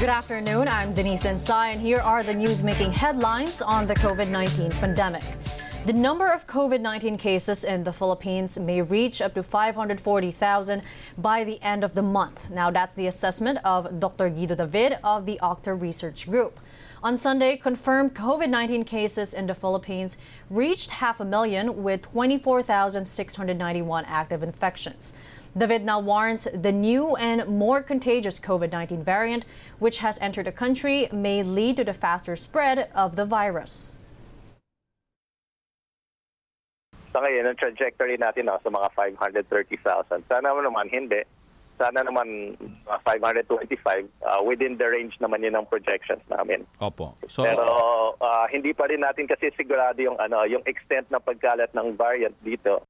Good afternoon. I'm Denise Densai, and here are the news making headlines on the COVID 19 pandemic. The number of COVID 19 cases in the Philippines may reach up to 540,000 by the end of the month. Now, that's the assessment of Dr. Guido David of the Octa Research Group. On Sunday, confirmed COVID 19 cases in the Philippines reached half a million with 24,691 active infections. David now warns the new and more contagious COVID 19 variant, which has entered the country, may lead to the faster spread of the virus. Sa ngayon, ang trajectory natin no, sa mga 530,000. Sana naman hindi. Sana naman uh, 525 uh, within the range naman yun ng projections namin. Opo. So, Pero uh, hindi pa rin natin kasi sigurado yung ano, yung extent ng pagkalat ng variant dito.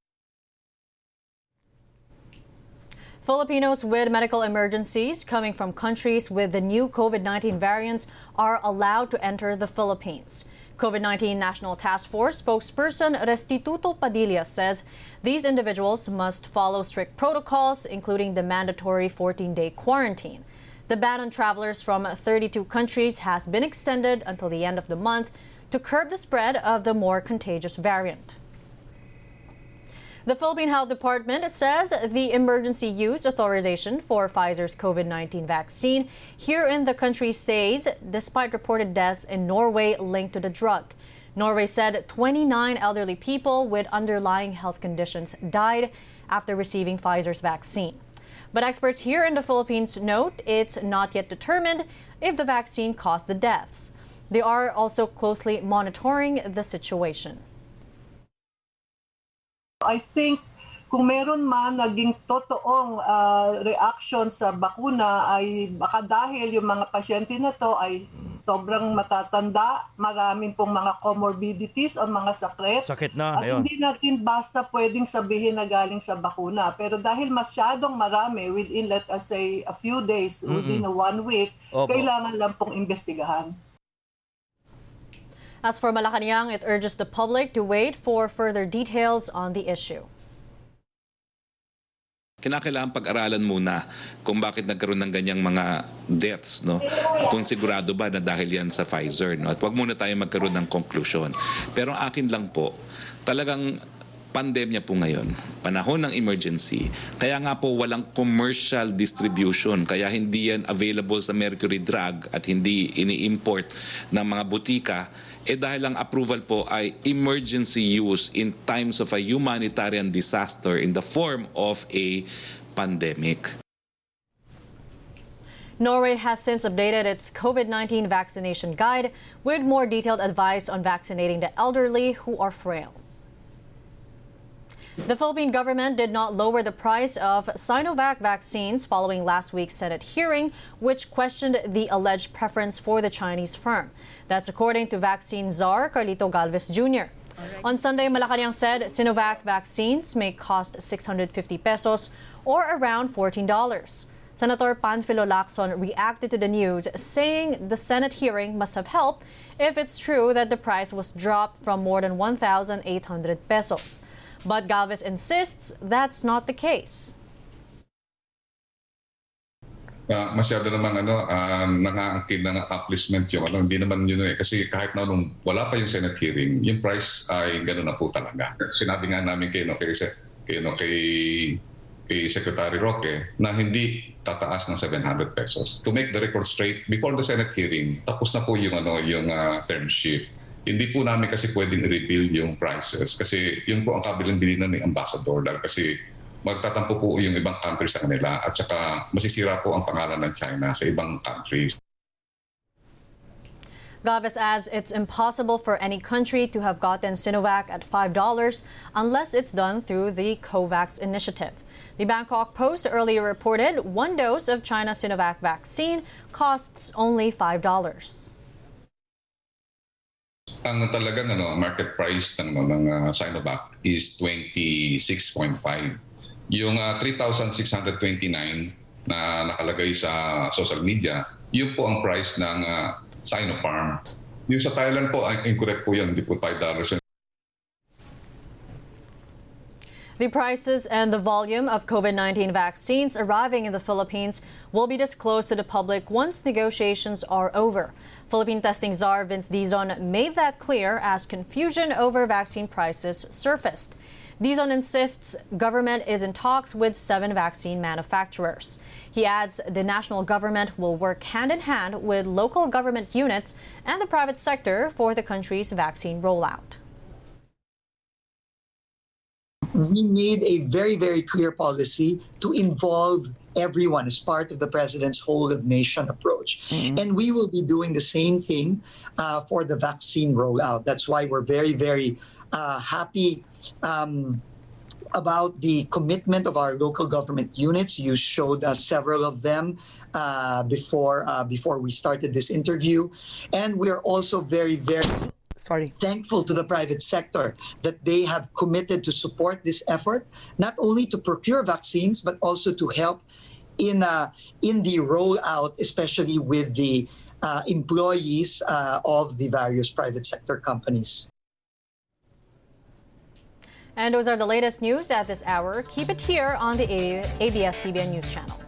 Filipinos with medical emergencies coming from countries with the new COVID 19 variants are allowed to enter the Philippines. COVID 19 National Task Force spokesperson Restituto Padilla says these individuals must follow strict protocols, including the mandatory 14 day quarantine. The ban on travelers from 32 countries has been extended until the end of the month to curb the spread of the more contagious variant. The Philippine Health Department says the emergency use authorization for Pfizer's COVID 19 vaccine here in the country stays despite reported deaths in Norway linked to the drug. Norway said 29 elderly people with underlying health conditions died after receiving Pfizer's vaccine. But experts here in the Philippines note it's not yet determined if the vaccine caused the deaths. They are also closely monitoring the situation. I think kung meron man naging totoong uh, reaction sa bakuna ay baka dahil yung mga pasyente na to ay sobrang matatanda, maraming pong mga comorbidities o mga sakit. Sakit na, At ayun. hindi natin basta pwedeng sabihin na galing sa bakuna. Pero dahil masyadong marami within let us say a few days, within a one week, Opo. kailangan lang pong investigahan. As for Malacanang, it urges the public to wait for further details on the issue. kinakailangan pag-aralan muna kung bakit nagkaroon ng ganyang mga deaths no? Kung sigurado ba na dahil yan sa Pfizer no? At wag muna tayo magkaroon ng conclusion. Pero akin lang po talagang pandemya po ngayon panahon ng emergency kaya nga po walang commercial distribution kaya hindi yan available sa Mercury Drug at hindi ini-import ng mga butika eh dahil ang approval po ay emergency use in times of a humanitarian disaster in the form of a pandemic. Norway has since updated its COVID 19 vaccination guide with more detailed advice on vaccinating the elderly who are frail. The Philippine government did not lower the price of Sinovac vaccines following last week's Senate hearing, which questioned the alleged preference for the Chinese firm. That's according to vaccine czar Carlito Galvez Jr. On Sunday, Malacanang said Sinovac vaccines may cost 650 pesos or around $14. Senator Panfilo Lacson reacted to the news, saying the Senate hearing must have helped if it's true that the price was dropped from more than 1,800 pesos. But Galvez insists that's not the case. Ah, masyado namang ano, uh, nangaangkin ng accomplishment yung ano, hindi naman yun eh. Kasi kahit na nung wala pa yung Senate hearing, yung price ay gano'n na po talaga. Sinabi nga namin kay, no, kay, kay, no, kay, kay Secretary Roque na hindi tataas ng 700 pesos. To make the record straight, before the Senate hearing, tapos na po yung, ano, yung uh, term sheet. Hindi po namin kasi pwedeng i-reveal yung prices kasi yun po ang kabilang bilinan ni Ambassador dahil kasi magtatampo po yung ibang countries sa kanila at saka masisira po ang pangalan ng China sa ibang countries. Galvez adds it's impossible for any country to have gotten Sinovac at $5 unless it's done through the COVAX initiative. The Bangkok Post earlier reported one dose of China Sinovac vaccine costs only $5. Ang talagang ano, market price ng, ano, ng uh, Sinovac is 26.5. Yung uh, 3,629 na nakalagay sa social media, yun po ang price ng uh, Sinopharm. Yung sa Thailand po, ay incorrect po yan, hindi po $5. The prices and the volume of COVID 19 vaccines arriving in the Philippines will be disclosed to the public once negotiations are over. Philippine testing czar Vince Dizon made that clear as confusion over vaccine prices surfaced. Dizon insists government is in talks with seven vaccine manufacturers. He adds the national government will work hand in hand with local government units and the private sector for the country's vaccine rollout. We made a very, very clear policy to involve everyone as part of the president's whole of nation approach. Mm-hmm. And we will be doing the same thing uh, for the vaccine rollout. That's why we're very, very uh, happy. Um, about the commitment of our local government units. You showed us several of them uh, before uh, before we started this interview, and we're also very very sorry, thankful to the private sector that they have committed to support this effort, not only to procure vaccines, but also to help in, uh, in the rollout, especially with the uh, employees uh, of the various private sector companies. And those are the latest news at this hour. Keep it here on the ABS-CBN News Channel.